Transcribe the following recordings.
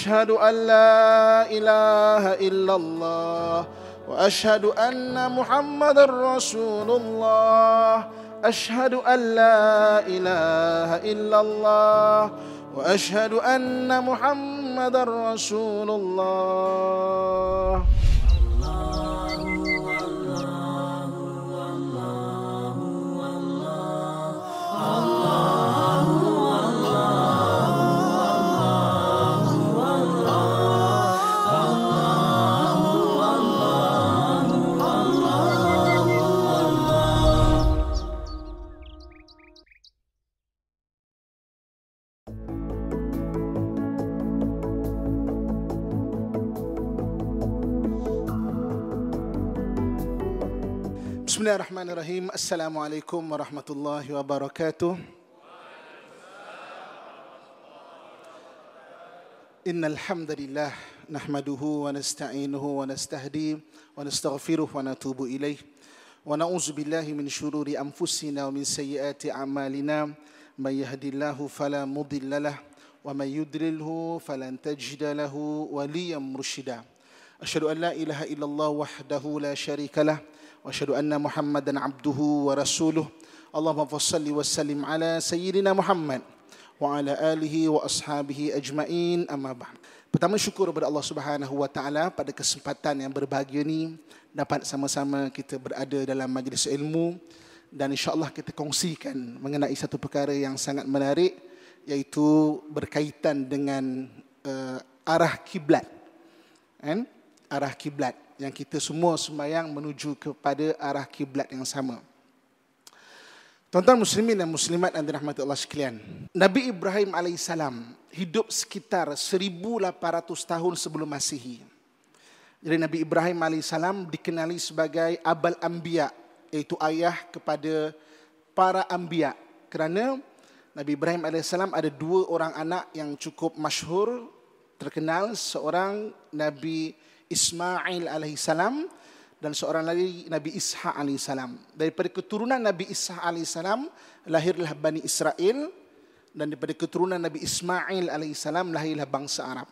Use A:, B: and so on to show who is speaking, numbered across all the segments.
A: أشهد أن لا إله إلا الله وأشهد أن محمد رسول الله أشهد أن لا إله إلا الله وأشهد أن محمد رسول الله Bismillahirrahmanirrahim. Assalamualaikum warahmatullahi wabarakatuh. Innal hamdalillah nahmaduhu wa nasta'inuhu wa nastahdi wa nastaghfiruh wa natubu ilaih. Wa na'udzu billahi min shururi anfusina wa min sayyiati a'malina. May yahdihillahu fala mudilla lah wa may yudlilhu falan tajida lahu waliyan mursyida. Asyhadu an la ilaha illallah wahdahu la syarika lah. واشهد ان محمدا عبده ورسوله اللهم صل وسلم على سيدنا محمد وعلى اله واصحابه اجمعين اما بعد Pertama syukur kepada Allah Subhanahu wa taala pada kesempatan yang berbahagia ni dapat sama-sama kita berada dalam majlis ilmu dan insya-Allah kita kongsikan mengenai satu perkara yang sangat menarik iaitu berkaitan dengan uh, arah kiblat. Kan? Arah kiblat yang kita semua sembahyang menuju kepada arah kiblat yang sama. Tuan-tuan muslimin dan muslimat yang dirahmati Allah sekalian. Nabi Ibrahim alaihissalam hidup sekitar 1800 tahun sebelum Masihi. Jadi Nabi Ibrahim alaihissalam dikenali sebagai abal anbiya iaitu ayah kepada para anbiya kerana Nabi Ibrahim alaihissalam ada dua orang anak yang cukup masyhur terkenal seorang Nabi Ismail alaihissalam dan seorang lagi Nabi Ishaq alaihissalam. Daripada keturunan Nabi Ishaq alaihissalam lahirlah Bani Israel dan daripada keturunan Nabi Ismail alaihissalam lahirlah bangsa Arab.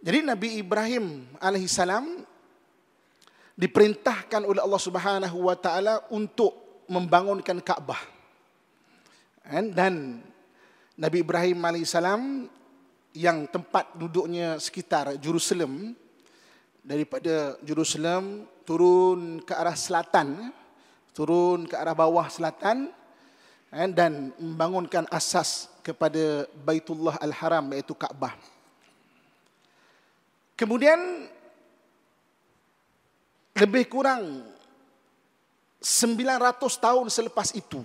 A: Jadi Nabi Ibrahim alaihissalam diperintahkan oleh Allah Subhanahu wa taala untuk membangunkan Kaabah. Dan Nabi Ibrahim alaihissalam yang tempat duduknya sekitar Jerusalem daripada Jerusalem turun ke arah selatan turun ke arah bawah selatan eh, dan membangunkan asas kepada Baitullah Al-Haram iaitu Kaabah. Kemudian lebih kurang 900 tahun selepas itu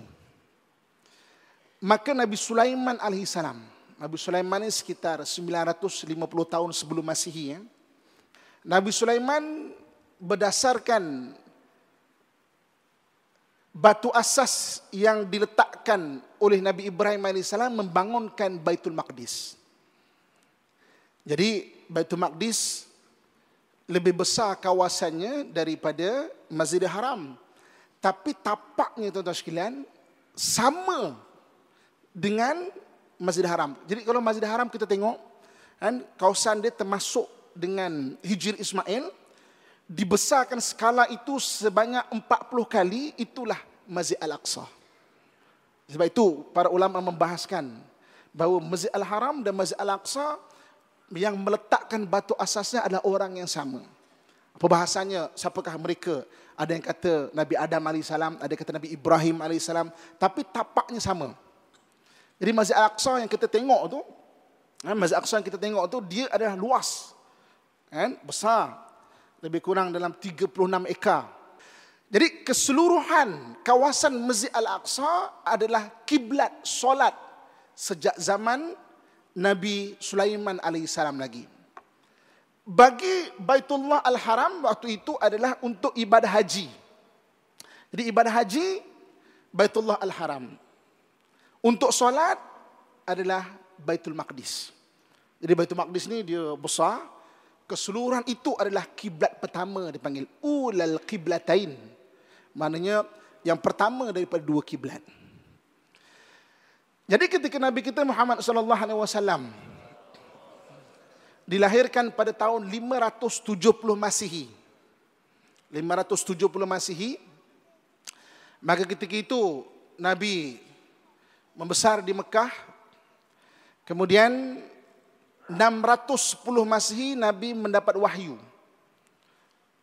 A: maka Nabi Sulaiman alaihissalam Nabi Sulaiman ini sekitar 950 tahun sebelum Masihi. Ya. Nabi Sulaiman berdasarkan batu asas yang diletakkan oleh Nabi Ibrahim AS membangunkan Baitul Maqdis. Jadi Baitul Maqdis lebih besar kawasannya daripada Masjidil Haram. Tapi tapaknya tuan-tuan sekalian sama dengan Masjid Haram. Jadi kalau Masjid Haram kita tengok kan kawasan dia termasuk dengan Hijr Ismail dibesarkan skala itu sebanyak 40 kali itulah Masjid Al-Aqsa. Sebab itu para ulama membahaskan bahawa Masjid Al-Haram dan Masjid Al-Aqsa yang meletakkan batu asasnya adalah orang yang sama. Apa bahasanya? Siapakah mereka? Ada yang kata Nabi Adam AS, ada yang kata Nabi Ibrahim AS, tapi tapaknya sama. Jadi Masjid Al-Aqsa yang kita tengok tu, kan, Masjid Al-Aqsa yang kita tengok tu, dia adalah luas. Kan, besar. Lebih kurang dalam 36 ekar. Jadi keseluruhan kawasan Masjid Al-Aqsa adalah kiblat solat sejak zaman Nabi Sulaiman alaihissalam lagi. Bagi Baitullah Al-Haram waktu itu adalah untuk ibadah haji. Jadi ibadah haji Baitullah Al-Haram. Untuk solat adalah Baitul Maqdis. Jadi Baitul Maqdis ni dia besar. Keseluruhan itu adalah kiblat pertama dipanggil ulal kiblatain. Maknanya yang pertama daripada dua kiblat. Jadi ketika Nabi kita Muhammad sallallahu alaihi wasallam dilahirkan pada tahun 570 Masihi. 570 Masihi. Maka ketika itu Nabi membesar di Mekah. Kemudian 610 Masihi Nabi mendapat wahyu.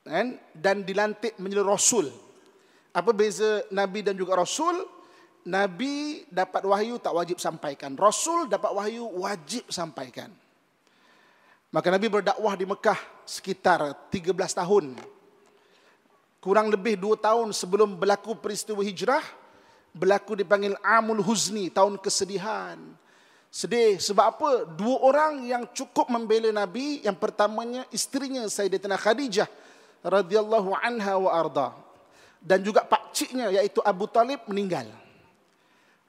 A: Kan? Dan dilantik menjadi Rasul. Apa beza Nabi dan juga Rasul? Nabi dapat wahyu tak wajib sampaikan. Rasul dapat wahyu wajib sampaikan. Maka Nabi berdakwah di Mekah sekitar 13 tahun. Kurang lebih 2 tahun sebelum berlaku peristiwa hijrah, berlaku dipanggil Amul Huzni, tahun kesedihan. Sedih sebab apa? Dua orang yang cukup membela Nabi, yang pertamanya istrinya Sayyidatina Khadijah radhiyallahu anha wa arda. Dan juga pak ciknya iaitu Abu Talib meninggal.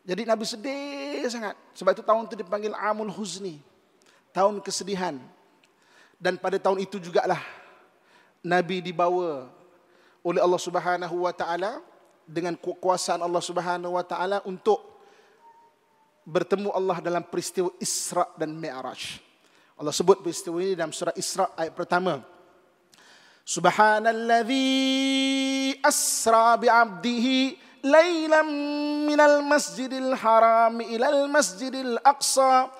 A: Jadi Nabi sedih sangat. Sebab itu tahun itu dipanggil Amul Huzni. Tahun kesedihan. Dan pada tahun itu jugalah Nabi dibawa oleh Allah Subhanahu wa taala dengan kekuasaan Allah Subhanahu wa taala untuk bertemu Allah dalam peristiwa Isra dan Mi'raj. Allah sebut peristiwa ini dalam surah Isra ayat pertama. Subhanalladzi asra bi'abdihi laylan minal masjidil haram ilal masjidil aqsa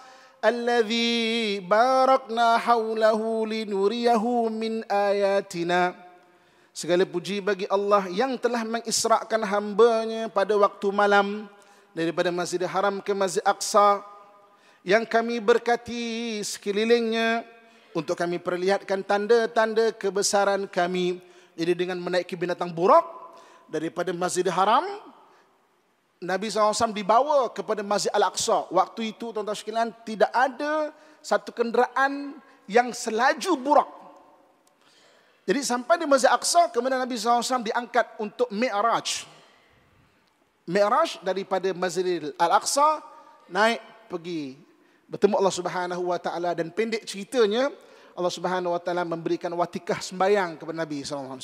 A: alladhi barakna hawlahu linuriyahu min ayatina segala puji bagi Allah yang telah mengisrakan hambanya pada waktu malam daripada Masjid Haram ke Masjid Aqsa yang kami berkati sekelilingnya untuk kami perlihatkan tanda-tanda kebesaran kami jadi dengan menaiki binatang buruk daripada Masjid Haram Nabi SAW dibawa kepada Masjid Al-Aqsa. Waktu itu tuan-tuan sekalian tidak ada satu kenderaan yang selaju burak. Jadi sampai di Masjid Al-Aqsa kemudian Nabi SAW diangkat untuk Mi'raj. Mi'raj daripada Masjid Al-Aqsa naik pergi bertemu Allah Subhanahu wa taala dan pendek ceritanya Allah Subhanahu wa taala memberikan watikah sembahyang kepada Nabi SAW.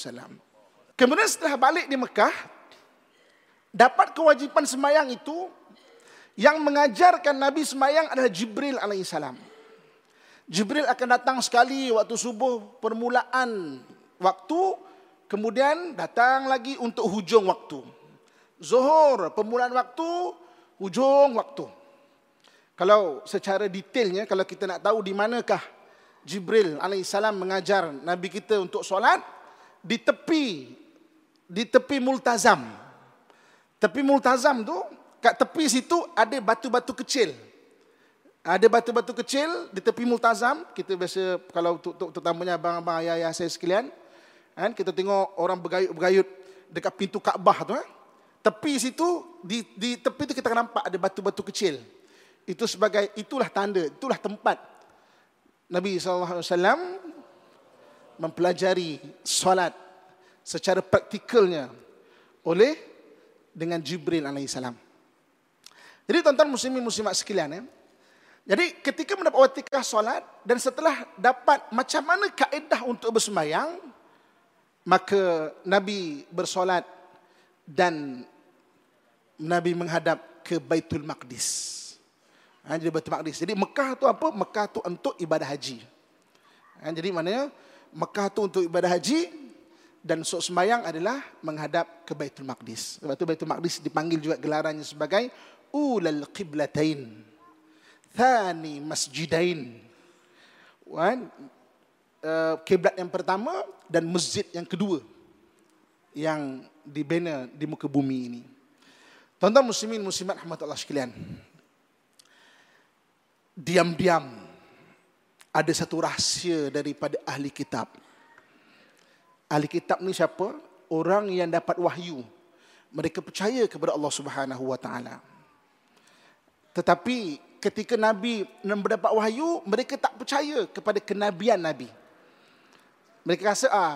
A: Kemudian setelah balik di Mekah, dapat kewajipan semayang itu yang mengajarkan Nabi semayang adalah Jibril alaihissalam. Jibril akan datang sekali waktu subuh permulaan waktu, kemudian datang lagi untuk hujung waktu. Zuhur permulaan waktu, hujung waktu. Kalau secara detailnya, kalau kita nak tahu di manakah Jibril alaihissalam mengajar Nabi kita untuk solat, di tepi di tepi multazam. Tepi multazam tu, kat tepi situ ada batu-batu kecil. Ada batu-batu kecil di tepi multazam. Kita biasa, kalau untuk abang-abang ayah-ayah saya sekalian, kan, kita tengok orang bergayut-bergayut dekat pintu Kaabah tu. Eh. Tepi situ, di, di tepi tu kita nampak ada batu-batu kecil. Itu sebagai, itulah tanda, itulah tempat Nabi SAW mempelajari solat secara praktikalnya oleh dengan Jibril alaihissalam. Jadi tuan-tuan muslimin muslimat sekalian ya. Jadi ketika mendapat watikah solat dan setelah dapat macam mana kaedah untuk bersemayang, maka Nabi bersolat dan Nabi menghadap ke Baitul Maqdis. Ha, jadi Baitul Maqdis. Jadi Mekah tu apa? Mekah tu untuk ibadah haji. Ha, jadi maknanya Mekah tu untuk ibadah haji, dan sok sembahyang adalah menghadap ke Baitul Maqdis. Sebab itu Baitul Maqdis dipanggil juga gelarannya sebagai ulal qiblatain. Thani masjidain. Uh, kiblat yang pertama dan masjid yang kedua yang dibina di muka bumi ini. Tuan-tuan muslimin muslimat rahmatullah sekalian. Diam-diam ada satu rahsia daripada ahli kitab Ahli kitab ni siapa? Orang yang dapat wahyu. Mereka percaya kepada Allah Subhanahu wa taala. Tetapi ketika Nabi mendapat wahyu, mereka tak percaya kepada kenabian Nabi. Mereka rasa ah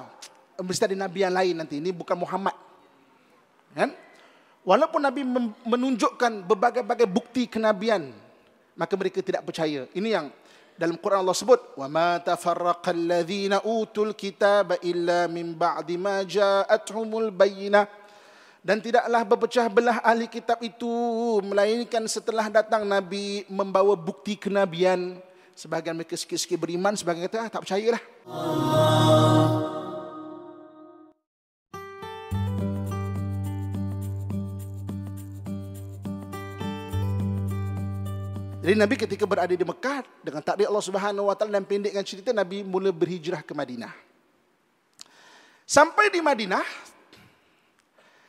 A: mesti ada nabi yang lain nanti. Ini bukan Muhammad. Kan? Walaupun Nabi menunjukkan berbagai-bagai bukti kenabian, maka mereka tidak percaya. Ini yang dalam Quran Allah sebut wa ma tafarraqal ladzina utul kitaba illa min ba'di ma ja'atuhumul bayyinah dan tidaklah berpecah belah ahli kitab itu melainkan setelah datang nabi membawa bukti kenabian Sebahagian mereka sikit-sikit beriman, sebahagian kata ah, tak percayalah. Jadi Nabi ketika berada di Mekah dengan takdir Allah Subhanahu Wa Taala dan pendekkan cerita Nabi mula berhijrah ke Madinah. Sampai di Madinah,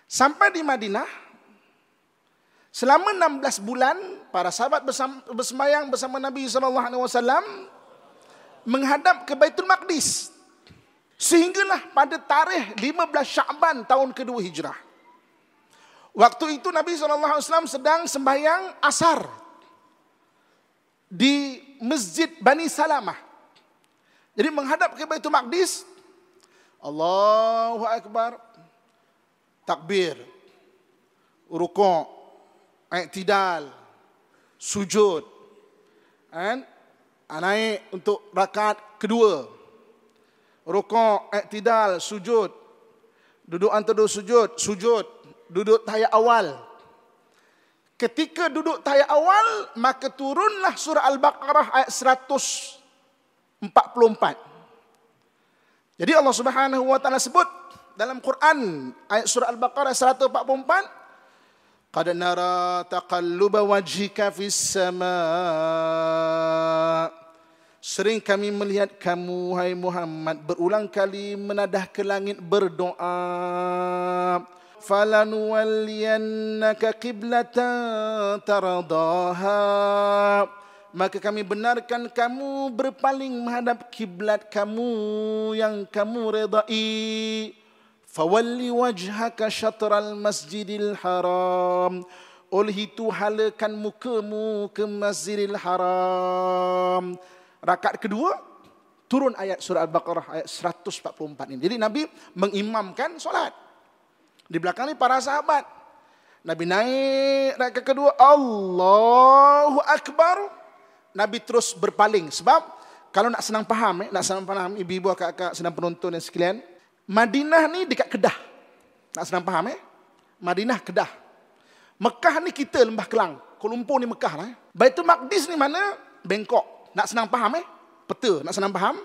A: sampai di Madinah, selama 16 bulan para sahabat bersemayang bersama Nabi sallallahu alaihi wasallam menghadap ke Baitul Maqdis. Sehinggalah pada tarikh 15 Syaban tahun kedua hijrah. Waktu itu Nabi SAW sedang sembahyang asar di Masjid Bani Salamah. Jadi menghadap ke Baitul Maqdis, Allahu Akbar, takbir, rukuk, i'tidal, sujud. And naik untuk rakaat kedua. Rukuk, i'tidal, sujud. Duduk antara sujud, sujud. Duduk tahiyat awal. Ketika duduk tahiyat awal, maka turunlah surah Al-Baqarah ayat 144. Jadi Allah Subhanahu wa taala sebut dalam Quran ayat surah Al-Baqarah 144 Qad nara taqalluba wajhika fis sama. Sering kami melihat kamu hai Muhammad berulang kali menadah ke langit berdoa. Falanuwalliyannaka qiblatan taradaha. Maka kami benarkan kamu berpaling menghadap kiblat kamu yang kamu redai Fawalli wajhaka syatral masjidil haram. Oleh itu halakan mukamu ke masjidil haram. Rakaat kedua, turun ayat surah Al-Baqarah ayat 144 ini. Jadi Nabi mengimamkan solat. Di belakang ni para sahabat. Nabi naik rakaat kedua, Allahu Akbar. Nabi terus berpaling. Sebab kalau nak senang faham, eh, nak senang faham, ibu-ibu, kakak, senang penonton dan sekalian, Madinah ni dekat Kedah. Nak senang faham eh? Madinah Kedah. Mekah ni kita Lembah Kelang. Kuala Lumpur ni Mekah lah. Eh? Baitul Maqdis ni mana? Bangkok. Nak senang faham eh? Peta. Nak senang faham?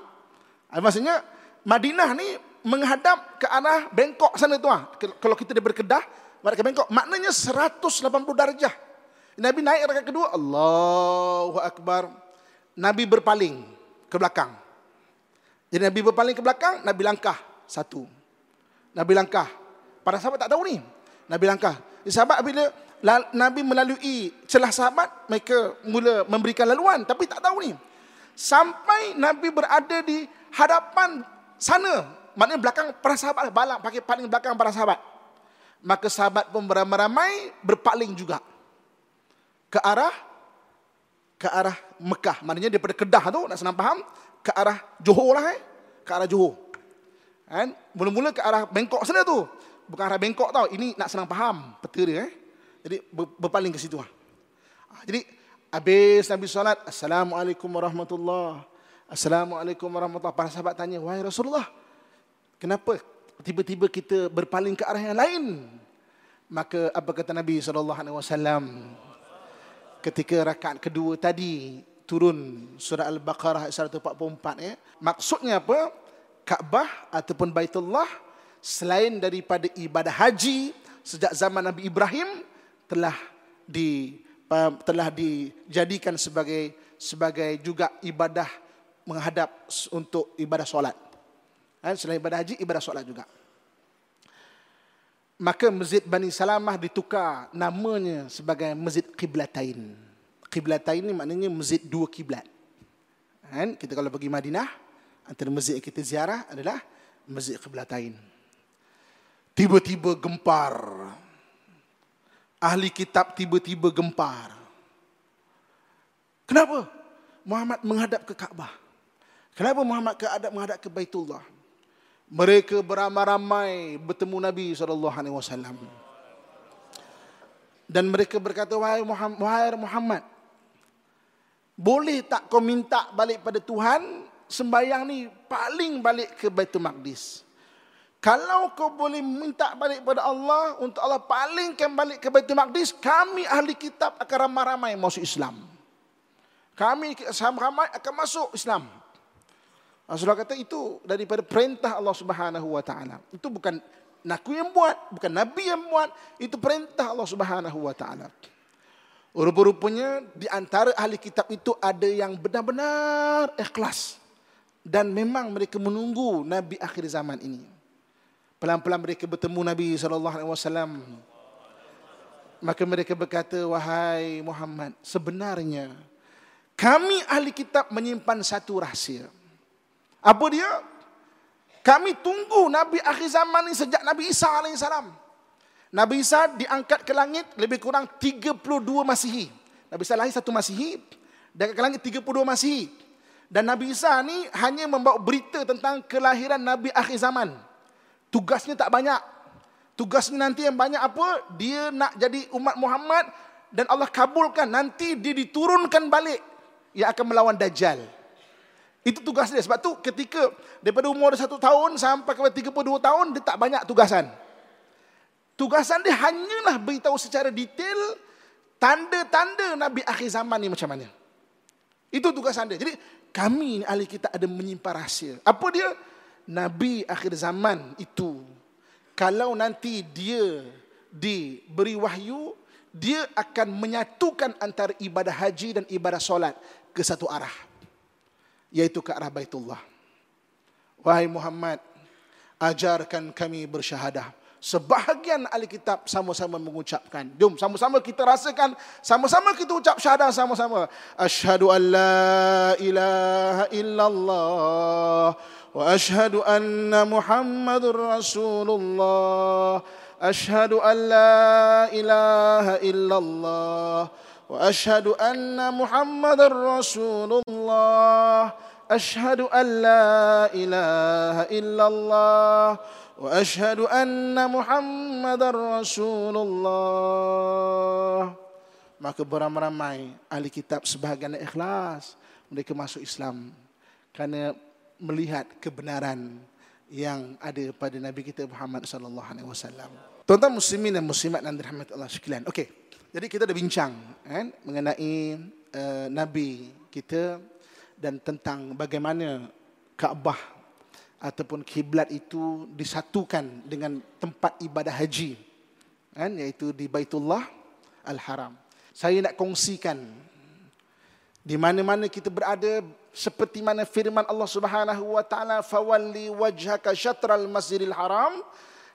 A: Ah, maksudnya Madinah ni menghadap ke arah Bangkok sana tu ah. Kalau kita daripada Kedah, ke Bangkok, maknanya 180 darjah. Nabi naik rakaat kedua, Allahu Akbar. Nabi berpaling ke belakang. Jadi Nabi berpaling ke belakang, Nabi langkah satu. Nabi langkah. Para sahabat tak tahu ni. Nabi langkah. Sahabat bila Nabi melalui celah sahabat, mereka mula memberikan laluan. Tapi tak tahu ni. Sampai Nabi berada di hadapan sana. Maknanya belakang para sahabat. Balang pakai paling belakang para sahabat. Maka sahabat pun beramai-ramai berpaling juga. Ke arah ke arah Mekah. Maknanya daripada Kedah tu, nak senang faham, ke arah Johor lah eh. Ke arah Johor. Kan? Mula-mula ke arah Bangkok sana tu. Bukan arah Bangkok tau. Ini nak senang faham peta dia. Eh? Jadi berpaling ke situ. Ah, jadi habis Nabi solat. Assalamualaikum warahmatullahi Assalamualaikum warahmatullahi Para sahabat tanya. Wahai Rasulullah. Kenapa tiba-tiba kita berpaling ke arah yang lain? Maka apa kata Nabi SAW? Ketika rakaat kedua tadi turun surah Al-Baqarah ayat 144 ya. Maksudnya apa? Kaabah ataupun Baitullah selain daripada ibadah haji sejak zaman Nabi Ibrahim telah di telah dijadikan sebagai sebagai juga ibadah menghadap untuk ibadah solat. Kan? Selain ibadah haji, ibadah solat juga. Maka Masjid Bani Salamah ditukar namanya sebagai Masjid Qiblatain. Qiblatain ini maknanya masjid dua kiblat. Kan? Kita kalau pergi Madinah, antara masjid yang kita ziarah adalah Masjid Qiblatain. Tiba-tiba gempar. Ahli kitab tiba-tiba gempar. Kenapa? Muhammad menghadap ke Kaabah. Kenapa Muhammad menghadap menghadap ke Baitullah? Mereka beramai-ramai bertemu Nabi SAW. Dan mereka berkata, wahai Muhammad, wahai Muhammad, boleh tak kau minta balik pada Tuhan sembahyang ni paling balik ke Baitul Maqdis. Kalau kau boleh minta balik kepada Allah untuk Allah palingkan balik ke Baitul Maqdis, kami ahli kitab akan ramai-ramai masuk Islam. Kami sahabat ramai akan masuk Islam. Rasulullah kata itu daripada perintah Allah Subhanahu wa taala. Itu bukan naku yang buat, bukan nabi yang buat, itu perintah Allah Subhanahu wa taala. Rupa-rupanya di antara ahli kitab itu ada yang benar-benar ikhlas dan memang mereka menunggu nabi akhir zaman ini. Pelan-pelan mereka bertemu Nabi sallallahu alaihi wasallam. Maka mereka berkata, "Wahai Muhammad, sebenarnya kami ahli kitab menyimpan satu rahsia." Apa dia? Kami tunggu Nabi akhir zaman ini sejak Nabi Isa AS. Nabi Isa diangkat ke langit lebih kurang 32 Masihi. Nabi Isa lahir satu Masihi, diangkat ke langit 32 Masihi. Dan Nabi Isa ni hanya membawa berita tentang kelahiran Nabi akhir zaman. Tugasnya tak banyak. Tugasnya nanti yang banyak apa? Dia nak jadi umat Muhammad dan Allah kabulkan. Nanti dia diturunkan balik yang akan melawan Dajjal. Itu tugas dia. Sebab tu ketika daripada umur satu tahun sampai ke 32 tahun, dia tak banyak tugasan. Tugasan dia hanyalah beritahu secara detail tanda-tanda Nabi akhir zaman ni macam mana. Itu tugasan dia. Jadi kami ahli kita ada menyimpan rahsia. Apa dia? Nabi akhir zaman itu. Kalau nanti dia diberi wahyu, dia akan menyatukan antara ibadah haji dan ibadah solat ke satu arah yaitu ke arah Baitullah. Wahai Muhammad, ajarkan kami bersyahadah sebahagian ahli kitab sama-sama mengucapkan. Jom sama-sama kita rasakan, sama-sama kita ucap syahadah sama-sama. Ashadu an la ilaha illallah wa ashadu anna muhammadur rasulullah. Ashadu an la ilaha illallah wa ashadu anna muhammadur rasulullah. Ashadu an la ilaha illallah. الله وأشهد أن محمد رسول الله maka beramai-ramai ahli kitab sebahagian ikhlas mereka masuk Islam kerana melihat kebenaran yang ada pada Nabi kita Muhammad sallallahu alaihi wasallam. Tuan-tuan muslimin dan muslimat yang dirahmati Allah sekalian. Okey. Jadi kita dah bincang kan mengenai uh, Nabi kita dan tentang bagaimana Kaabah ataupun kiblat itu disatukan dengan tempat ibadah haji kan iaitu di Baitullah Al-Haram. Saya nak kongsikan di mana-mana kita berada seperti mana firman Allah Subhanahu wa taala fawalli wajhaka syatral masjidil haram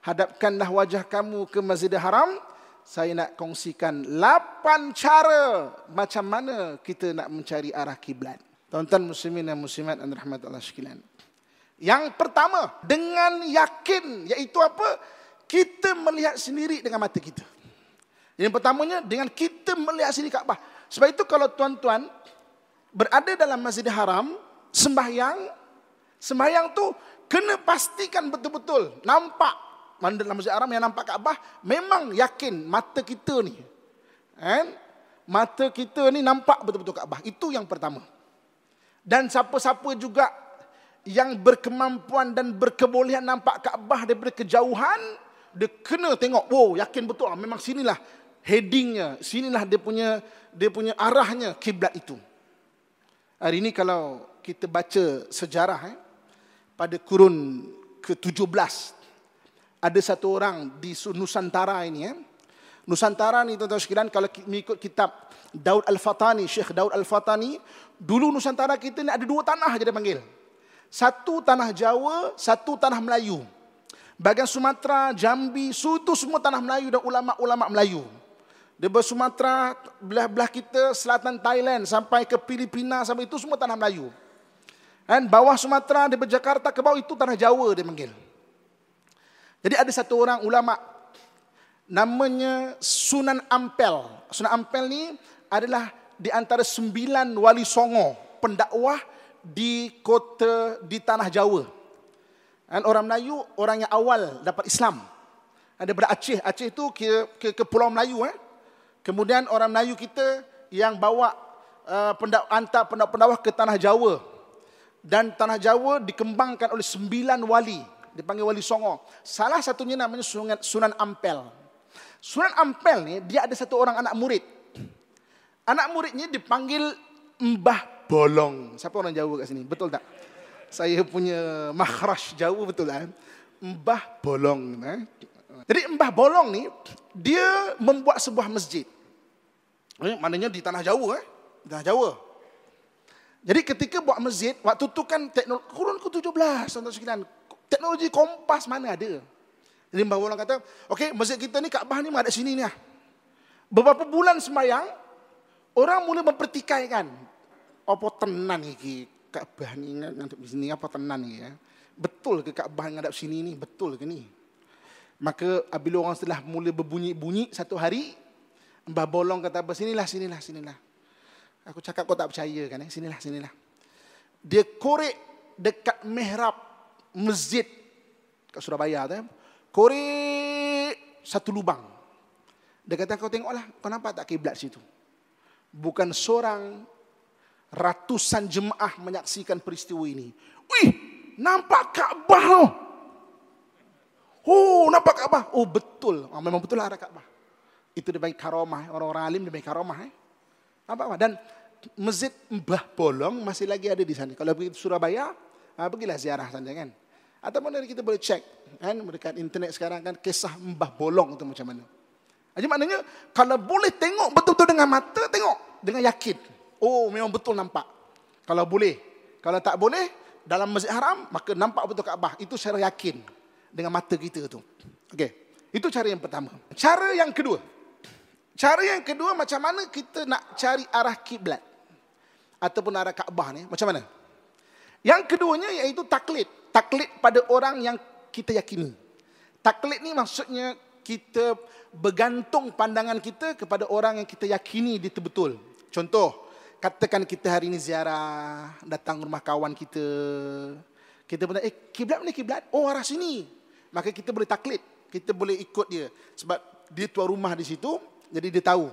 A: hadapkanlah wajah kamu ke Masjidil Haram saya nak kongsikan lapan cara macam mana kita nak mencari arah kiblat Tuan-tuan muslimin dan muslimat dan rahmat Allah sekalian. Yang pertama, dengan yakin, iaitu apa? Kita melihat sendiri dengan mata kita. Yang pertamanya, dengan kita melihat sendiri Kaabah. Sebab itu kalau tuan-tuan berada dalam masjid haram, sembahyang, sembahyang tu kena pastikan betul-betul nampak mana dalam masjid haram yang nampak Kaabah, memang yakin mata kita ni. Kan? Mata kita ni nampak betul-betul Kaabah. Itu yang pertama. Dan siapa-siapa juga yang berkemampuan dan berkebolehan nampak Kaabah daripada kejauhan, dia kena tengok, wow, yakin betul lah, memang sinilah headingnya, sinilah dia punya dia punya arahnya kiblat itu. Hari ini kalau kita baca sejarah eh, pada kurun ke-17 ada satu orang di Nusantara ini eh. Nusantara ni tuan-tuan sekalian kalau mengikut kitab Daud Al-Fatani, Syekh Daud Al-Fatani, dulu Nusantara kita ni ada dua tanah je dia panggil. Satu tanah Jawa, satu tanah Melayu. Bagian Sumatera, Jambi, itu semua tanah Melayu dan ulama-ulama Melayu. Dia bersumatera, belah-belah kita, selatan Thailand, sampai ke Filipina, sampai itu semua tanah Melayu. Dan bawah Sumatera, dia Jakarta ke bawah itu tanah Jawa dia panggil. Jadi ada satu orang ulama namanya Sunan Ampel. Sunan Ampel ni adalah di antara sembilan wali songo pendakwah di kota di tanah Jawa. Dan orang Melayu orang yang awal dapat Islam. Ada daripada Aceh. Aceh itu ke, ke, ke Pulau Melayu. Eh. Kemudian orang Melayu kita yang bawa uh, pendak, antar pendakwah ke tanah Jawa. Dan tanah Jawa dikembangkan oleh sembilan wali. Dipanggil wali songo. Salah satunya namanya Sunan, Sunan Ampel. Sunan Ampel ni dia ada satu orang anak murid. Anak muridnya dipanggil Mbah Bolong. Siapa orang Jawa kat sini? Betul tak? Saya punya makhraj Jawa betul tak? Mbah Bolong. Eh? Jadi Mbah Bolong ni, dia membuat sebuah masjid. Eh, maknanya di tanah Jawa. Eh? Di tanah Jawa. Jadi ketika buat masjid, waktu tu kan teknologi, kurun ke-17, tuan sekalian. Teknologi kompas mana ada? Jadi Mbah Bolong kata, okey masjid kita ni Kaabah ni ada sini ni lah. Beberapa bulan semayang, orang mula mempertikaikan. Apa tenan ni Kaabah ni ngadap sini, apa tenan ya? Betul ke Kaabah ngadap sini ni? Betul ke ni? Maka apabila orang setelah mula berbunyi-bunyi satu hari, Mbah Bolong kata apa? Sinilah, sinilah, sinilah. Aku cakap kau tak percaya kan? Eh? Sinilah, sinilah. Dia korek dekat mihrab masjid kat Surabaya tu. Eh? Korek satu lubang. Dia kata kau tengoklah, kau nampak tak kiblat situ? Bukan seorang ratusan jemaah menyaksikan peristiwa ini. Wih, nampak Kaabah tu. Oh, nampak Kaabah. Oh, betul. Oh, memang betul lah ada Kaabah. Itu dia bagi karomah. Orang-orang alim dia bagi karomah. Eh? Apa apa dan masjid Mbah Bolong masih lagi ada di sana. Kalau pergi Surabaya, ah, pergilah ziarah sana kan. Ataupun dari kita boleh cek kan dekat internet sekarang kan kisah Mbah Bolong itu macam mana. Jadi maknanya kalau boleh tengok betul-betul dengan mata, tengok dengan yakin. Oh, memang betul nampak. Kalau boleh. Kalau tak boleh, dalam Masjid Haram, maka nampak betul Kaabah. Itu secara yakin dengan mata kita tu. Okey. Itu cara yang pertama. Cara yang kedua. Cara yang kedua macam mana kita nak cari arah kiblat ataupun arah Kaabah ni macam mana? Yang keduanya iaitu taklid. Taklid pada orang yang kita yakini. Taklid ni maksudnya kita bergantung pandangan kita kepada orang yang kita yakini dia betul. Contoh, katakan kita hari ini ziarah, datang rumah kawan kita. Kita pun eh kiblat ni kiblat. Oh arah sini. Maka kita boleh taklid. Kita boleh ikut dia. Sebab dia tuan rumah di situ, jadi dia tahu.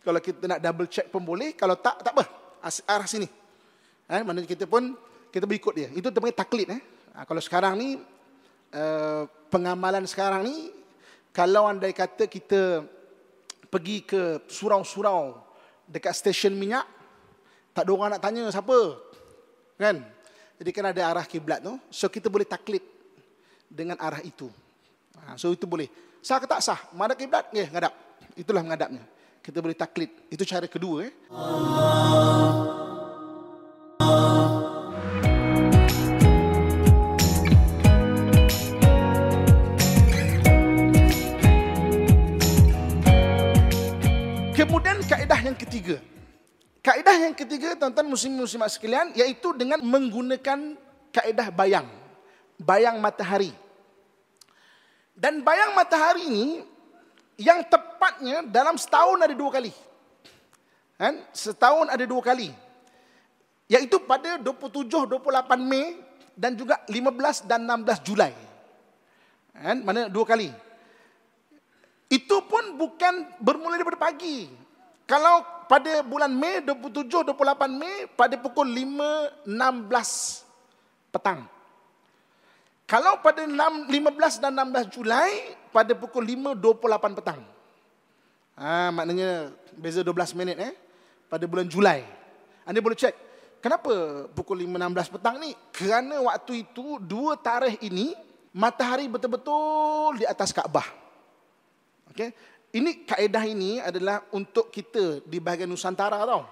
A: Kalau kita nak double check pun boleh. Kalau tak, tak apa. Arah sini. Eh, mana kita pun, kita berikut dia. Itu terpanggil taklid. Eh. Ha, kalau sekarang ni, uh, pengamalan sekarang ni, kalau andai kata kita pergi ke surau-surau dekat stesen minyak, tak ada orang nak tanya siapa. Kan? Jadi kan ada arah kiblat tu. So kita boleh taklid dengan arah itu. Ha, so itu boleh. Sah ke tak sah? Mana kiblat? Ya, ngadap. Itulah menghadapnya. Kita boleh taklid. Itu cara kedua. Eh. Kemudian yang ketiga. Kaedah yang ketiga tuan-tuan muslim-muslimat sekalian iaitu dengan menggunakan kaedah bayang. Bayang matahari. Dan bayang matahari ini yang tepatnya dalam setahun ada dua kali. Kan? Setahun ada dua kali. Iaitu pada 27-28 Mei dan juga 15 dan 16 Julai. Kan? Mana dua kali. Itu pun bukan bermula daripada pagi. Kalau pada bulan Mei, 27-28 Mei, pada pukul 5.16 petang. Kalau pada 6, 15 dan 16 Julai, pada pukul 5.28 petang. Ha, maknanya beza 12 minit eh, pada bulan Julai. Anda boleh cek, kenapa pukul 5.16 petang ni? Kerana waktu itu, dua tarikh ini, matahari betul-betul di atas Kaabah. Okay? Ini kaedah ini adalah untuk kita di bahagian Nusantara tau.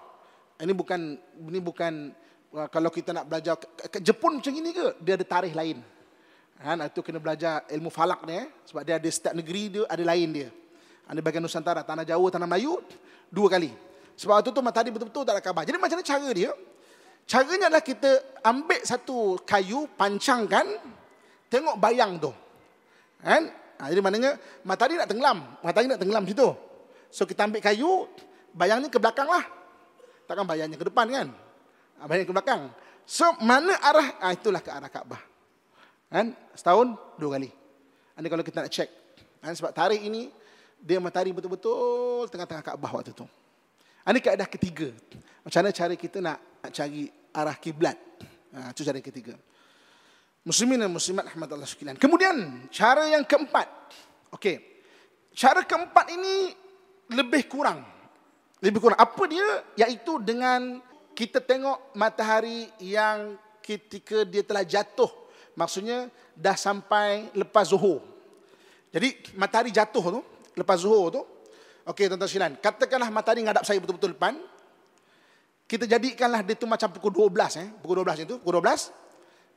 A: Ini bukan ini bukan kalau kita nak belajar ke Jepun macam ini ke? Dia ada tarikh lain. Kan itu kena belajar ilmu falak ni eh. sebab dia ada setiap negeri dia ada lain dia. Ada bagian Nusantara, tanah Jawa, tanah Melayu dua kali. Sebab itu tu matahari betul-betul tak ada khabar. Jadi macam mana cara dia? Caranya adalah kita ambil satu kayu, pancangkan, tengok bayang tu. Kan? Ha, jadi maknanya matahari nak tenggelam. Matahari nak tenggelam situ. So kita ambil kayu, bayang ni ke belakang lah. Takkan bayangnya ke depan kan? Ha, bayang ke belakang. So mana arah? Ha, itulah ke arah Kaabah. Kan? Setahun dua kali. Ini kalau kita nak cek. Kan? Sebab tarikh ini dia matahari betul-betul tengah-tengah Kaabah waktu itu. Ini keadaan ketiga. Macam mana cara kita nak, nak cari arah kiblat? Ha, itu cara ketiga. Muslimin dan muslimat rahmatullah sekalian. Kemudian cara yang keempat. Okey. Cara keempat ini lebih kurang. Lebih kurang apa dia? Iaitu dengan kita tengok matahari yang ketika dia telah jatuh. Maksudnya dah sampai lepas zuhur. Jadi matahari jatuh tu, lepas zuhur tu. Okey tuan-tuan sekalian, katakanlah matahari ngadap saya betul-betul depan. Kita jadikanlah dia tu macam pukul 12 eh. Pukul 12 itu, pukul 12.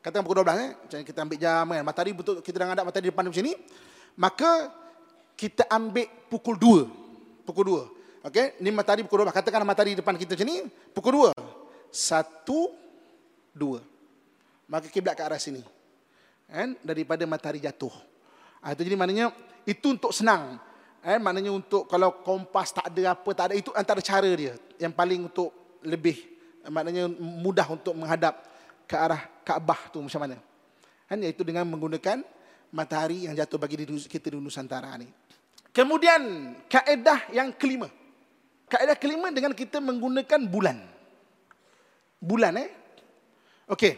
A: Katakan pukul 12 eh. Macam kita ambil jam kan. Matahari betul kita dah ngadap matahari depan macam ni. Maka kita ambil pukul 2. Pukul 2. Okey, ni matahari pukul 12. Katakan matahari depan kita macam ni, pukul 2. 1 2. Maka kiblat ke arah sini. Kan? Daripada matahari jatuh. Ha, itu jadi maknanya itu untuk senang. Eh, maknanya untuk kalau kompas tak ada apa, tak ada. Itu antara cara dia. Yang paling untuk lebih maknanya mudah untuk menghadap ke arah Kaabah tu macam mana? Kan iaitu dengan menggunakan matahari yang jatuh bagi kita di Nusantara ni. Kemudian kaedah yang kelima. Kaedah kelima dengan kita menggunakan bulan. Bulan eh. Okey.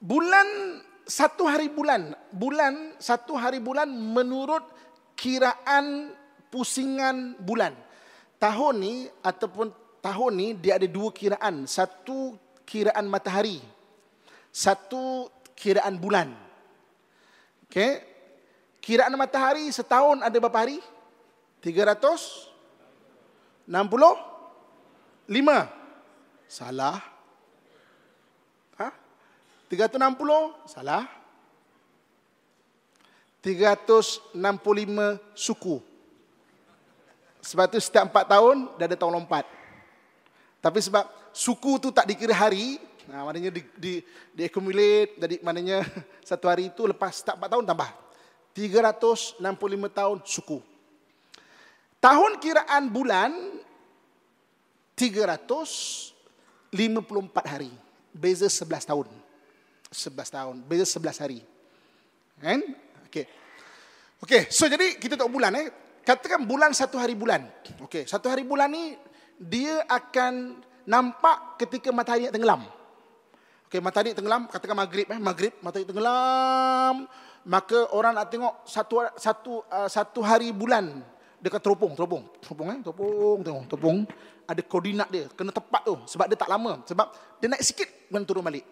A: Bulan satu hari bulan, bulan satu hari bulan menurut kiraan pusingan bulan. Tahun ni ataupun tahun ni dia ada dua kiraan. Satu kiraan matahari. Satu kiraan bulan. Okey. Kiraan matahari setahun ada berapa hari? 365. Salah. Ha? 360? Salah. 365 suku. Sebab tu setiap empat tahun, dah ada tahun lompat. Tapi sebab suku tu tak dikira hari, nah, maknanya di, di, di accumulate, jadi maknanya satu hari itu lepas tak 4 tahun tambah. 365 tahun suku. Tahun kiraan bulan 354 hari. Beza 11 tahun. 11 tahun. Beza 11 hari. Kan? Okey. Okey, so jadi kita tengok bulan eh. Katakan bulan satu hari bulan. Okey, satu hari bulan ni dia akan nampak ketika matahari tenggelam. Okey, matahari tenggelam, katakan maghrib eh, maghrib, matahari tenggelam, maka orang nak tengok satu satu uh, satu hari bulan dekat teropong, teropong, teropong eh, teropong, tengok, teropong ada koordinat dia, kena tepat tu sebab dia tak lama, sebab dia naik sikit dan turun balik.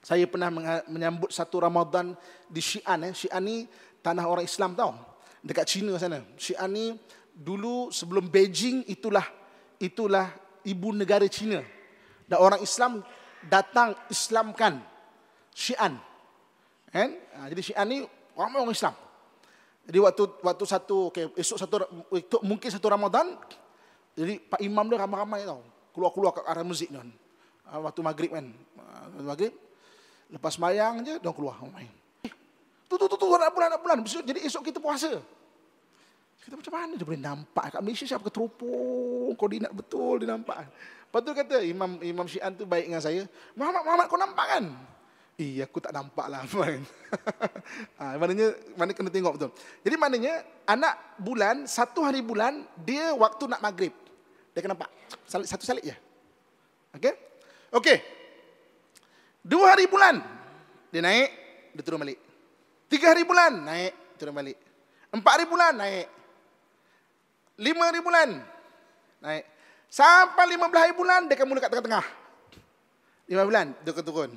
A: Saya pernah menyambut satu Ramadan di Xi'an eh. Xi'an ni tanah orang Islam tau. Dekat China sana. Xi'an ni dulu sebelum Beijing itulah itulah ibu negara Cina. Dan orang Islam datang Islamkan Syian. Kan? Ha, jadi Syian ni ramai orang Islam. Jadi waktu waktu satu okay, esok satu itu mungkin satu Ramadan jadi Pak Imam dia ramai-ramai tau. Keluar-keluar ke arah masjid kan. Waktu maghrib kan. Waktu maghrib lepas mayang je dia keluar main. Tu tu tu tu nak bulan nak bulan. Jadi esok kita puasa. Kita macam mana dia boleh nampak kat Malaysia siapa ke teropong, koordinat betul dia nampak. Lepas tu kata Imam Imam Syian tu baik dengan saya. Muhammad Muhammad kau nampak kan? Eh aku tak nampak lah. ha, maknanya mana kena tengok betul. Jadi maknanya anak bulan satu hari bulan dia waktu nak maghrib. Dia kena nampak. Salib, satu salib je. Okey? Okey. Dua hari bulan dia naik, dia turun balik. Tiga hari bulan naik, turun balik. Empat hari bulan naik, lima hari bulan. Naik. Sampai lima belas hari bulan, dia akan mula kat tengah-tengah. Lima bulan, dia akan turun.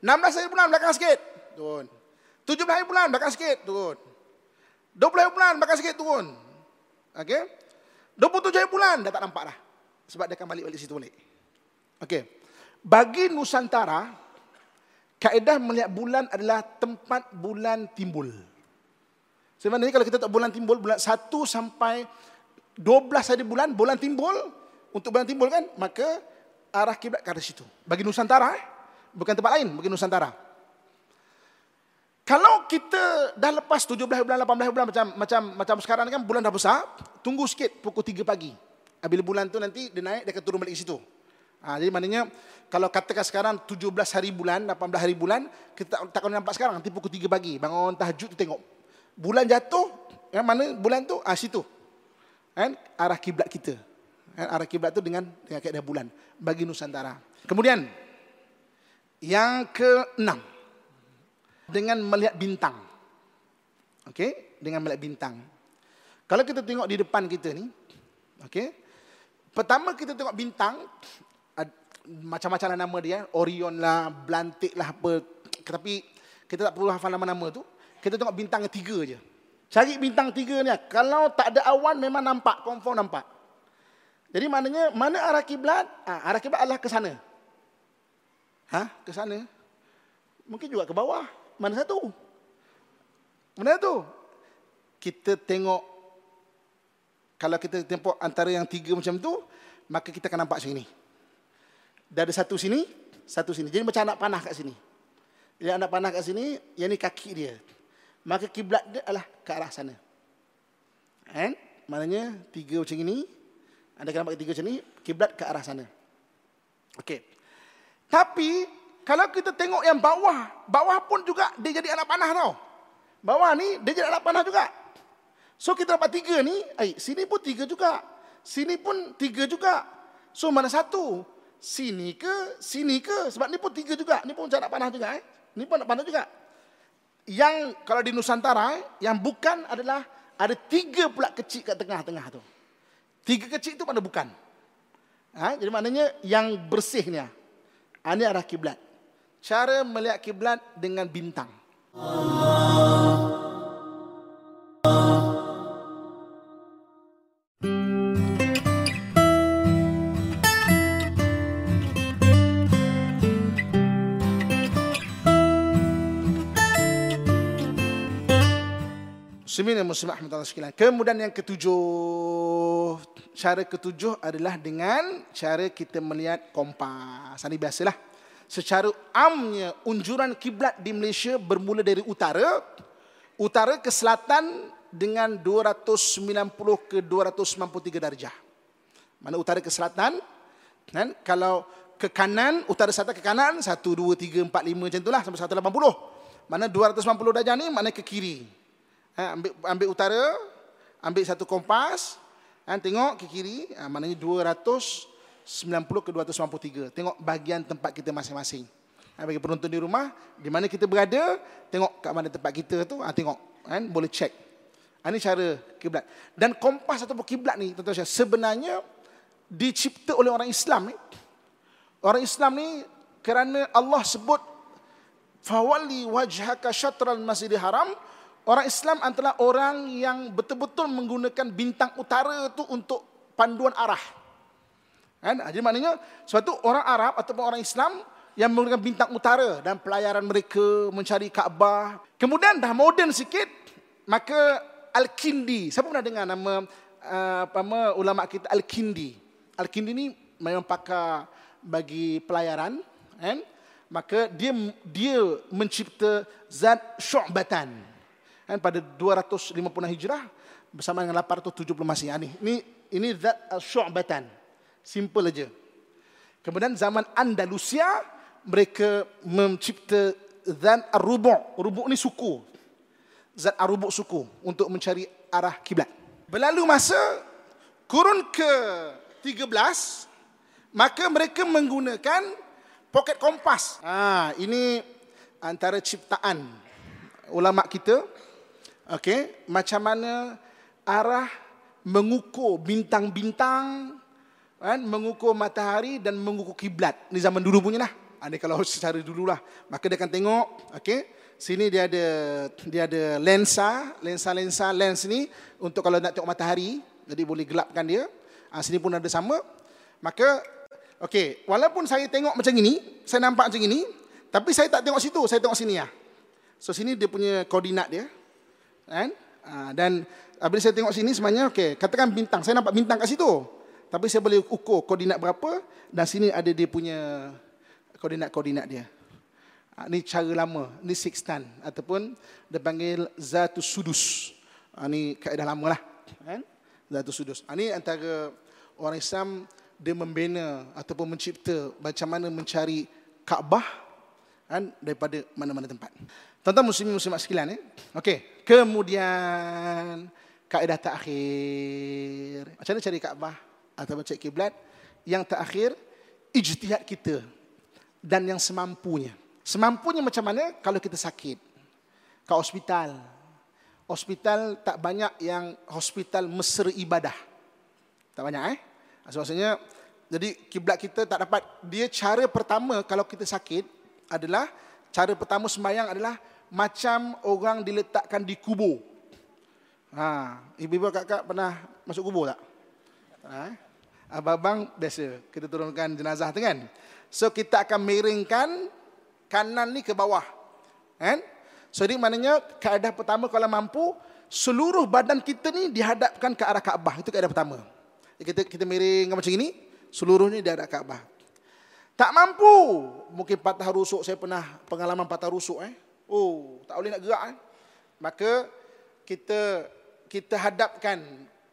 A: Enam belas hari bulan, belakang sikit. Turun. Tujuh belas hari bulan, belakang sikit. Turun. Dua puluh hari bulan, belakang sikit. Turun. Okey. Dua puluh tujuh hari bulan, dah tak nampak dah. Sebab dia akan balik-balik situ balik. Okey. Bagi Nusantara, kaedah melihat bulan adalah tempat bulan timbul. Sebenarnya kalau kita tak bulan timbul, bulan satu sampai 12 hari bulan, bulan timbul, untuk bulan timbul kan, maka arah kiblat ke arah situ. Bagi Nusantara, eh? bukan tempat lain, bagi Nusantara. Kalau kita dah lepas 17 bulan, 18 bulan macam macam macam sekarang kan bulan dah besar, tunggu sikit pukul 3 pagi. Bila bulan tu nanti dia naik, dia akan turun balik ke situ. Ha, jadi maknanya kalau katakan sekarang 17 hari bulan, 18 hari bulan, kita tak akan nampak sekarang, nanti pukul 3 pagi. Bangun tahajud tu tengok. Bulan jatuh, yang mana bulan tu? Ah situ kan arah kiblat kita. Kan arah kiblat itu dengan dengan keadaan bulan bagi Nusantara. Kemudian yang keenam dengan melihat bintang. Okey, dengan melihat bintang. Kalau kita tengok di depan kita ni, okey. Pertama kita tengok bintang, macam-macam lah nama dia, Orion lah, Belantik lah apa. Tapi kita tak perlu hafal nama-nama tu. Kita tengok bintang yang tiga je. Cari bintang tiga ni. Kalau tak ada awan memang nampak, confirm nampak. Jadi maknanya mana arah kiblat? Ah, arah kiblat adalah ke sana. Ha? Ke sana. Mungkin juga ke bawah. Mana satu? Mana satu? Kita tengok kalau kita tengok antara yang tiga macam tu, maka kita akan nampak macam ini. Dah ada satu sini, satu sini. Jadi macam anak panah kat sini. Jadi anak panah kat sini, yang ni kaki dia. Maka kiblat dia adalah ke arah sana. Kan? Maknanya tiga macam ini. Anda akan nampak tiga macam ini, kiblat ke arah sana. Okey. Tapi kalau kita tengok yang bawah, bawah pun juga dia jadi anak panah tau. Bawah ni dia jadi anak panah juga. So kita dapat tiga ni, eh, sini pun tiga juga. Sini pun tiga juga. So mana satu? Sini ke, sini ke? Sebab ni pun tiga juga. Ni pun anak panah juga. Eh. Ni pun anak panah juga. Yang kalau di Nusantara, yang bukan adalah ada tiga pula kecil kat tengah-tengah tu. Tiga kecil itu mana bukan. Ha? Jadi maknanya yang bersih ni. Ha, ini arah kiblat. Cara melihat kiblat dengan bintang. Muslimin muslimat rahmatullah sekalian. Kemudian yang ketujuh, cara ketujuh adalah dengan cara kita melihat kompas. Ini biasalah. Secara amnya unjuran kiblat di Malaysia bermula dari utara, utara ke selatan dengan 290 ke 293 darjah. Mana utara ke selatan? Kan? Kalau ke kanan, utara selatan ke kanan, 1, 2, 3, 4, 5 macam itulah sampai 180. Mana 290 darjah ni, mana ke kiri. Ha, ambil, ambil utara, ambil satu kompas, ha, tengok ke kiri, ha, maknanya 290 ke 293. Tengok bahagian tempat kita masing-masing. Ha, bagi penonton di rumah, di mana kita berada, tengok kat mana tempat kita tu, ha, tengok. Kan, boleh cek. Ha, ini cara kiblat. Dan kompas ataupun kiblat ni, tuan-tuan sebenarnya dicipta oleh orang Islam ni. Orang Islam ni kerana Allah sebut fawali wajhaka syatral masjidil haram Orang Islam adalah orang yang betul-betul menggunakan bintang utara itu untuk panduan arah. Kan? Jadi maknanya sebab itu orang Arab ataupun orang Islam yang menggunakan bintang utara dan pelayaran mereka mencari Kaabah. Kemudian dah moden sikit, maka Al-Kindi. Siapa pernah dengar nama uh, apa ulama kita Al-Kindi? Al-Kindi ni memang pakar bagi pelayaran, kan? Maka dia dia mencipta zat syu'batan kan pada 250 Hijrah bersama dengan 870 Masih. Ini ini ini zat syu'batan. Simple aja. Kemudian zaman Andalusia mereka mencipta zat ar-rubu'. Rubu' ni suku. Zat ar-rubu' suku untuk mencari arah kiblat. Berlalu masa kurun ke 13 maka mereka menggunakan poket kompas. Ha, ini antara ciptaan ulama kita Okey, macam mana arah mengukur bintang-bintang, kan, mengukur matahari dan mengukur kiblat. Ini zaman dulu punya lah. Ini kalau secara dulu lah. Maka dia akan tengok, okey, sini dia ada dia ada lensa, lensa-lensa lens ni untuk kalau nak tengok matahari, jadi boleh gelapkan dia. Ha, sini pun ada sama. Maka, okey, walaupun saya tengok macam ini, saya nampak macam ini, tapi saya tak tengok situ, saya tengok sini ya. So sini dia punya koordinat dia kan? Ha, dan apabila saya tengok sini sebenarnya okey, katakan bintang, saya nampak bintang kat situ. Tapi saya boleh ukur koordinat berapa dan sini ada dia punya koordinat-koordinat dia. Ini cara lama, ini sextant ataupun dia panggil zatus sudus. Ini kaedah lama lah. Kan? Zatus sudus. Ini antara orang Islam dia membina ataupun mencipta macam mana mencari Kaabah kan, daripada mana-mana tempat. Tuan-tuan muslimin muslimat sekalian eh. Okey, kemudian kaedah terakhir. Macam mana cari Kaabah atau cek kiblat? Yang terakhir ijtihad kita dan yang semampunya. Semampunya macam mana kalau kita sakit? Ke hospital. Hospital tak banyak yang hospital mesra ibadah. Tak banyak eh? Maksudnya jadi kiblat kita tak dapat dia cara pertama kalau kita sakit adalah cara pertama sembahyang adalah macam orang diletakkan di kubur. Ha, ibu-ibu kakak pernah masuk kubur tak? Ha? Abang-abang biasa kita turunkan jenazah tu kan. So kita akan miringkan kanan ni ke bawah. Kan? So ini maknanya kaedah pertama kalau mampu seluruh badan kita ni dihadapkan ke arah Kaabah. Itu kaedah pertama. Kita kita miring macam ini, seluruhnya di arah Kaabah. Tak mampu. Mungkin patah rusuk saya pernah pengalaman patah rusuk eh. Oh, tak boleh nak gerak eh. Maka kita kita hadapkan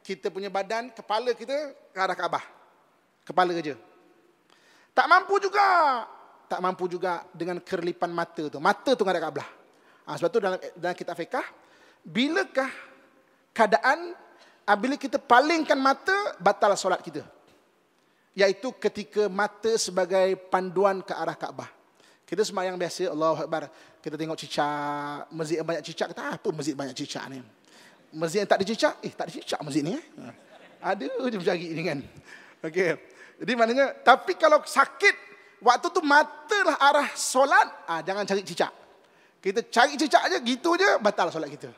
A: kita punya badan, kepala kita ke arah Kaabah. Kepala saja. Tak mampu juga. Tak mampu juga dengan kerlipan mata tu. Mata tu ada Kaabah. Ha, sebab tu dalam, dalam kitab fiqah, bilakah keadaan bila kita palingkan mata, batal solat kita. Iaitu ketika mata sebagai panduan ke arah Kaabah. Kita semayang biasa, Allah Akbar. Kita tengok cicak, masjid yang banyak cicak. Kita apa masjid banyak cicak ni? masjid yang tak ada cicak, eh tak ada cicak masjid ni eh. Ada je mencari ni kan. Okey. Jadi maknanya tapi kalau sakit waktu tu matalah arah solat, ah jangan cari cicak. Kita cari cicak aja gitu aja batal solat kita.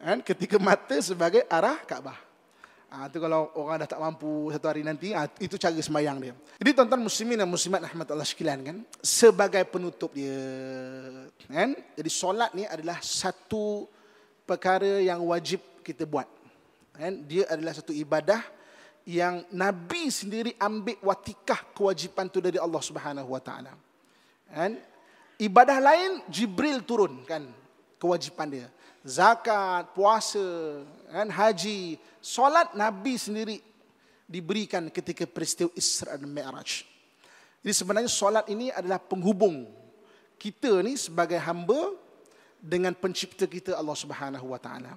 A: Kan ketika mata sebagai arah Kaabah. Ah tu kalau orang dah tak mampu satu hari nanti, ah, itu cara sembahyang dia. Jadi tuan-tuan muslimin dan muslimat rahmat Allah sekalian kan, sebagai penutup dia kan. Jadi solat ni adalah satu perkara yang wajib kita buat. Kan? Dia adalah satu ibadah yang Nabi sendiri ambil watikah kewajipan itu dari Allah Subhanahu Wa Taala. Kan? Ibadah lain Jibril turun kan kewajipan dia. Zakat, puasa, kan? haji, solat Nabi sendiri diberikan ketika peristiwa Isra dan Mi'raj. Jadi sebenarnya solat ini adalah penghubung kita ni sebagai hamba dengan pencipta kita Allah Subhanahu wa taala.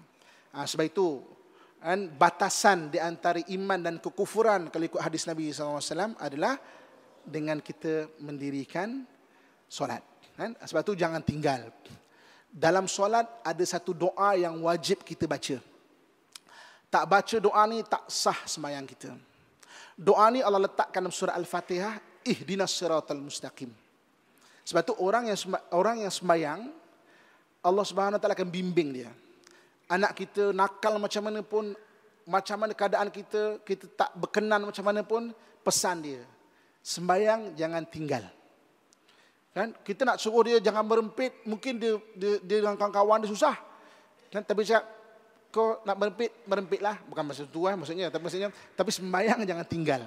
A: Ha, sebab itu kan batasan di antara iman dan kekufuran kalau ikut hadis Nabi SAW adalah dengan kita mendirikan solat. Kan? Sebab itu jangan tinggal. Dalam solat ada satu doa yang wajib kita baca. Tak baca doa ni tak sah sembahyang kita. Doa ni Allah letakkan dalam surah Al-Fatihah, ihdinas siratal mustaqim. Sebab tu orang yang orang yang sembahyang Allah Subhanahu Taala akan bimbing dia. Anak kita nakal macam mana pun, macam mana keadaan kita, kita tak berkenan macam mana pun, pesan dia. Sembayang jangan tinggal. Kan? Kita nak suruh dia jangan berempit, mungkin dia, dia, dia dengan kawan-kawan dia susah. Kan? Tapi saya kau nak berempit, berempitlah. Bukan maksud tu, eh, maksudnya. Tapi, maksudnya, tapi sembayang jangan tinggal.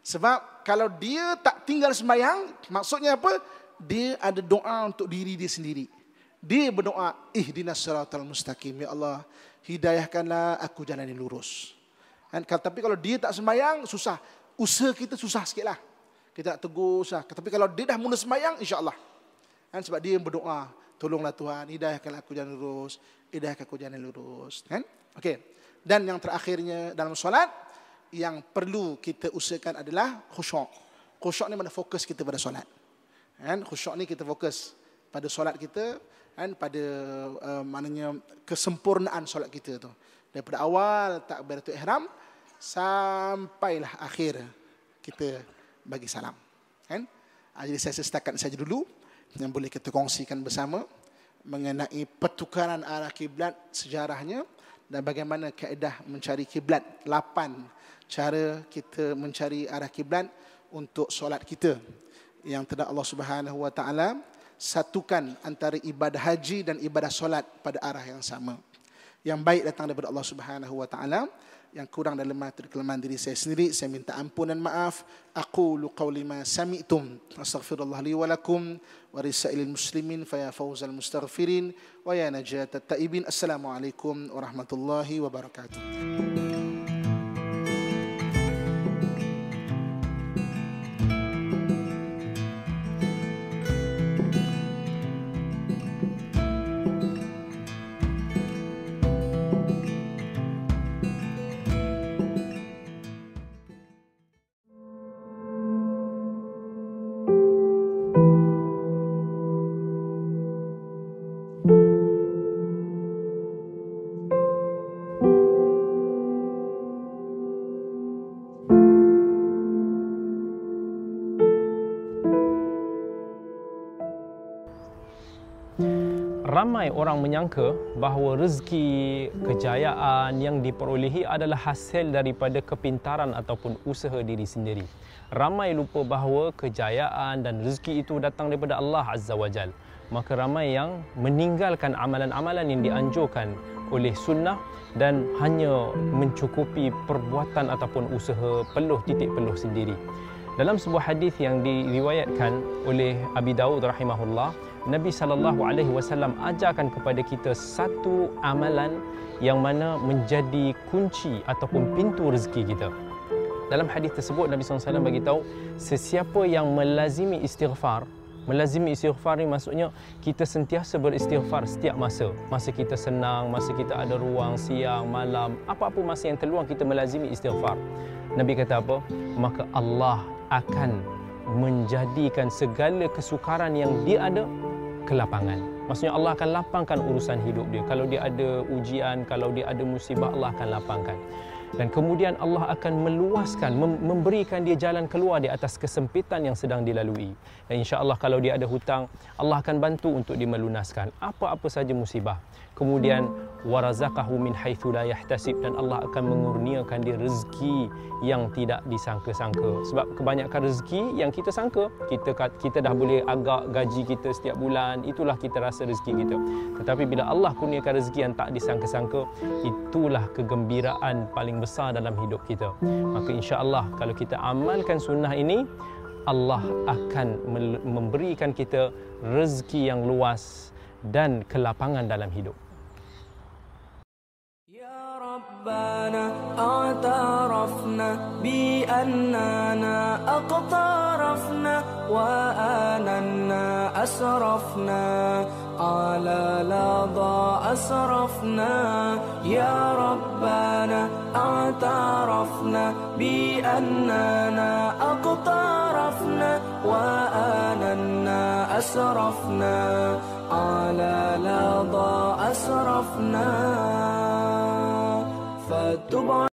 A: Sebab kalau dia tak tinggal sembayang, maksudnya apa? Dia ada doa untuk diri dia sendiri. Dia berdoa, ihdinas siratal mustaqim. Ya Allah, hidayahkanlah aku jalan yang lurus. Kan? Tapi kalau dia tak sembahyang, susah. Usaha kita susah sikit lah. Kita nak tegur, susah. Tapi kalau dia dah mula sembahyang, insyaAllah. Kan? Sebab dia berdoa, tolonglah Tuhan, hidayahkanlah aku jalan lurus. Hidayahkan aku jalan lurus. Kan? Okay. Dan yang terakhirnya dalam solat, yang perlu kita usahakan adalah khusyuk. Khusyuk ni mana fokus kita pada solat. Kan? Khusyuk ni kita fokus pada solat kita kan pada uh, maknanya kesempurnaan solat kita tu daripada awal tak takbiratul ihram sampailah akhir kita bagi salam. Kan? Ah, jadi saya setakat saja dulu. Yang boleh kita kongsikan bersama mengenai pertukaran arah kiblat sejarahnya dan bagaimana kaedah mencari kiblat. Lapan cara kita mencari arah kiblat untuk solat kita. Yang tidak Allah Subhanahu wa taala satukan antara ibadah haji dan ibadah solat pada arah yang sama. Yang baik datang daripada Allah Subhanahu wa taala, yang kurang dan lemah itu kelemahan diri saya sendiri. Saya minta ampun dan maaf. Aku qawli ma sami'tum. Astaghfirullah li wa lakum wa risailil muslimin fa ya fawzal mustaghfirin wa ya najat at-taibin. Assalamualaikum warahmatullahi wabarakatuh.
B: Ramai orang menyangka bahawa rezeki kejayaan yang diperolehi adalah hasil daripada kepintaran ataupun usaha diri sendiri. Ramai lupa bahawa kejayaan dan rezeki itu datang daripada Allah Azza wa Jal. Maka ramai yang meninggalkan amalan-amalan yang dianjurkan oleh sunnah dan hanya mencukupi perbuatan ataupun usaha peluh titik peluh sendiri. Dalam sebuah hadis yang diriwayatkan oleh Abi Dawud rahimahullah, Nabi sallallahu alaihi wasallam ajarkan kepada kita satu amalan yang mana menjadi kunci ataupun pintu rezeki kita. Dalam hadis tersebut Nabi SAW bagi tahu sesiapa yang melazimi istighfar Melazimi istighfar ni maksudnya kita sentiasa beristighfar setiap masa. Masa kita senang, masa kita ada ruang, siang, malam, apa-apa masa yang terluang kita melazimi istighfar. Nabi kata apa? Maka Allah akan menjadikan segala kesukaran yang dia ada kelapangan. Maksudnya Allah akan lapangkan urusan hidup dia. Kalau dia ada ujian, kalau dia ada musibah, Allah akan lapangkan dan kemudian Allah akan meluaskan memberikan dia jalan keluar di atas kesempitan yang sedang dilalui dan insya-Allah kalau dia ada hutang Allah akan bantu untuk dia melunaskan apa-apa saja musibah kemudian warazaqahu min haitsu la yahtasib dan Allah akan mengurniakan dia rezeki yang tidak disangka-sangka. Sebab kebanyakan rezeki yang kita sangka kita kita dah boleh agak gaji kita setiap bulan itulah kita rasa rezeki kita. Tetapi bila Allah kurniakan rezeki yang tak disangka-sangka itulah kegembiraan paling besar dalam hidup kita. Maka insya-Allah kalau kita amalkan sunnah ini Allah akan memberikan kita rezeki yang luas dan kelapangan dalam hidup.
C: ربنا اعترفنا بأننا أقترفنا وآننا أسرفنا على لظى أسرفنا يا ربنا اعترفنا بأننا أقترفنا وآننا أسرفنا على لظى أسرفنا فتب